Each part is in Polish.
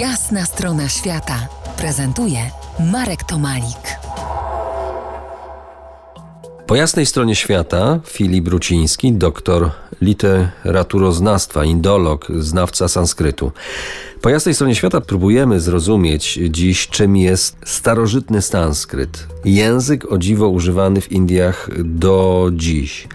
Jasna strona świata prezentuje Marek Tomalik. Po jasnej stronie świata Filip Bruciński, doktor literaturoznawstwa, indolog, znawca sanskrytu. Po jasnej stronie świata próbujemy zrozumieć dziś, czym jest starożytny sanskryt. Język o dziwo używany w Indiach do dziś.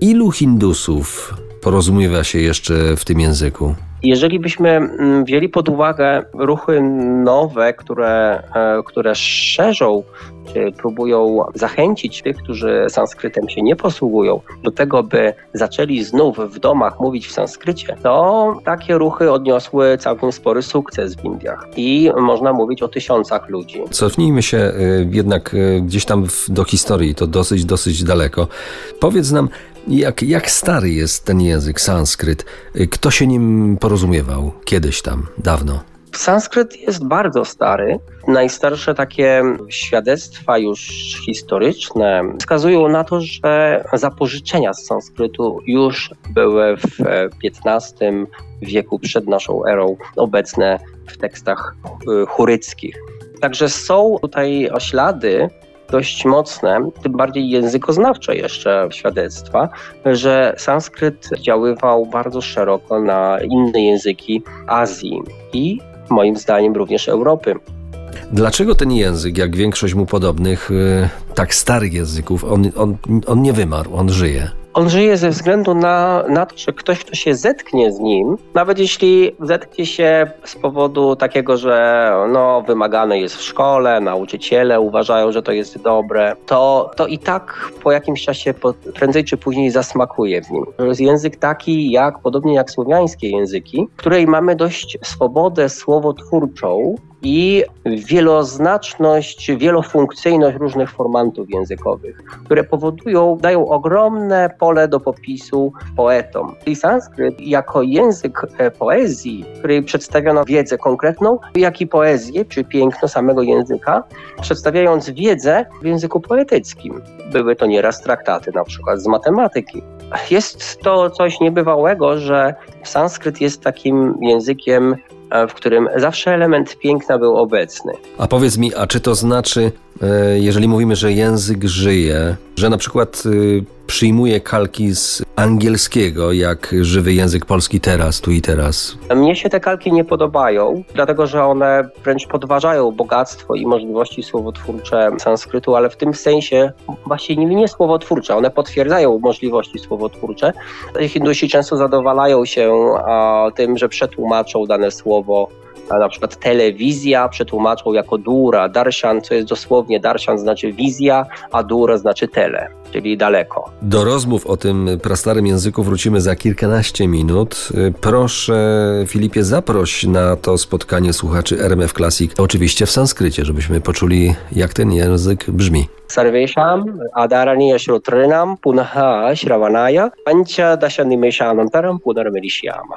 Ilu Hindusów porozumiewa się jeszcze w tym języku? Jeżeli byśmy mm, wzięli pod uwagę ruchy nowe, które, e, które szerzą, czy próbują zachęcić tych, którzy sanskrytem się nie posługują, do tego, by zaczęli znów w domach mówić w sanskrycie, to takie ruchy odniosły całkiem spory sukces w Indiach. I można mówić o tysiącach ludzi. Cofnijmy się y, jednak y, gdzieś tam do historii, to dosyć, dosyć daleko. Powiedz nam, jak, jak stary jest ten język, sanskryt? Kto się nim porozumiewał kiedyś tam, dawno? Sanskryt jest bardzo stary. Najstarsze takie świadectwa już historyczne wskazują na to, że zapożyczenia z sanskrytu już były w XV wieku przed naszą erą obecne w tekstach churyckich. Także są tutaj ślady dość mocne, tym bardziej językoznawcze jeszcze świadectwa, że sanskryt działywał bardzo szeroko na inne języki Azji i moim zdaniem również Europy. Dlaczego ten język, jak większość mu podobnych, y, tak starych języków, on, on, on nie wymarł, on żyje? On żyje ze względu na, na to, że ktoś, kto się zetknie z nim, nawet jeśli zetknie się z powodu takiego, że no, wymagane jest w szkole, nauczyciele uważają, że to jest dobre, to, to i tak po jakimś czasie, po, prędzej czy później zasmakuje w nim. To jest język taki, jak podobnie jak słowiańskie języki, w której mamy dość swobodę słowotwórczą, i wieloznaczność, wielofunkcyjność różnych formantów językowych, które powodują, dają ogromne pole do popisu poetom. I sanskryt jako język e, poezji, w której przedstawiono wiedzę konkretną, jak i poezję, czy piękno samego języka, przedstawiając wiedzę w języku poetyckim. Były to nieraz traktaty na przykład z matematyki. Jest to coś niebywałego, że sanskryt jest takim językiem w którym zawsze element piękna był obecny. A powiedz mi, a czy to znaczy, jeżeli mówimy, że język żyje, że na przykład y, przyjmuje kalki z angielskiego, jak żywy język polski teraz, tu i teraz? Mnie się te kalki nie podobają, dlatego że one wręcz podważają bogactwo i możliwości słowotwórcze sanskrytu, ale w tym sensie właśnie nie, nie słowotwórcze, one potwierdzają możliwości słowotwórcze. Hindusi często zadowalają się tym, że przetłumaczą dane słowo na przykład telewizja przetłumaczą jako dura, darshan, co jest dosłownie darshan znaczy wizja, a dura znaczy tele, czyli daleko. Do rozmów o tym prastarym języku wrócimy za kilkanaście minut. Proszę Filipie, zaproś na to spotkanie słuchaczy RMF Classic, oczywiście w sanskrycie, żebyśmy poczuli jak ten język brzmi. Shrutrinam punaha shravanaya pancha dasha nimeshanantaram punarmerishyama.